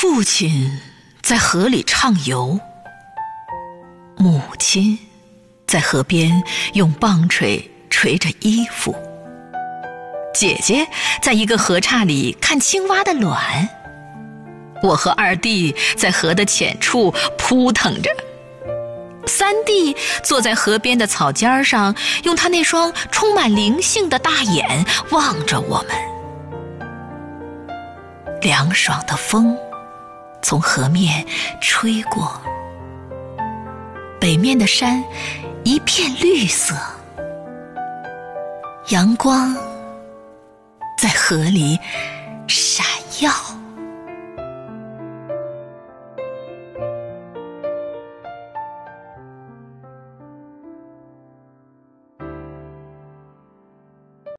父亲在河里畅游，母亲在河边用棒槌捶着衣服，姐姐在一个河岔里看青蛙的卵，我和二弟在河的浅处扑腾着，三弟坐在河边的草尖上，用他那双充满灵性的大眼望着我们。凉爽的风从河面吹过，北面的山一片绿色，阳光在河里闪耀。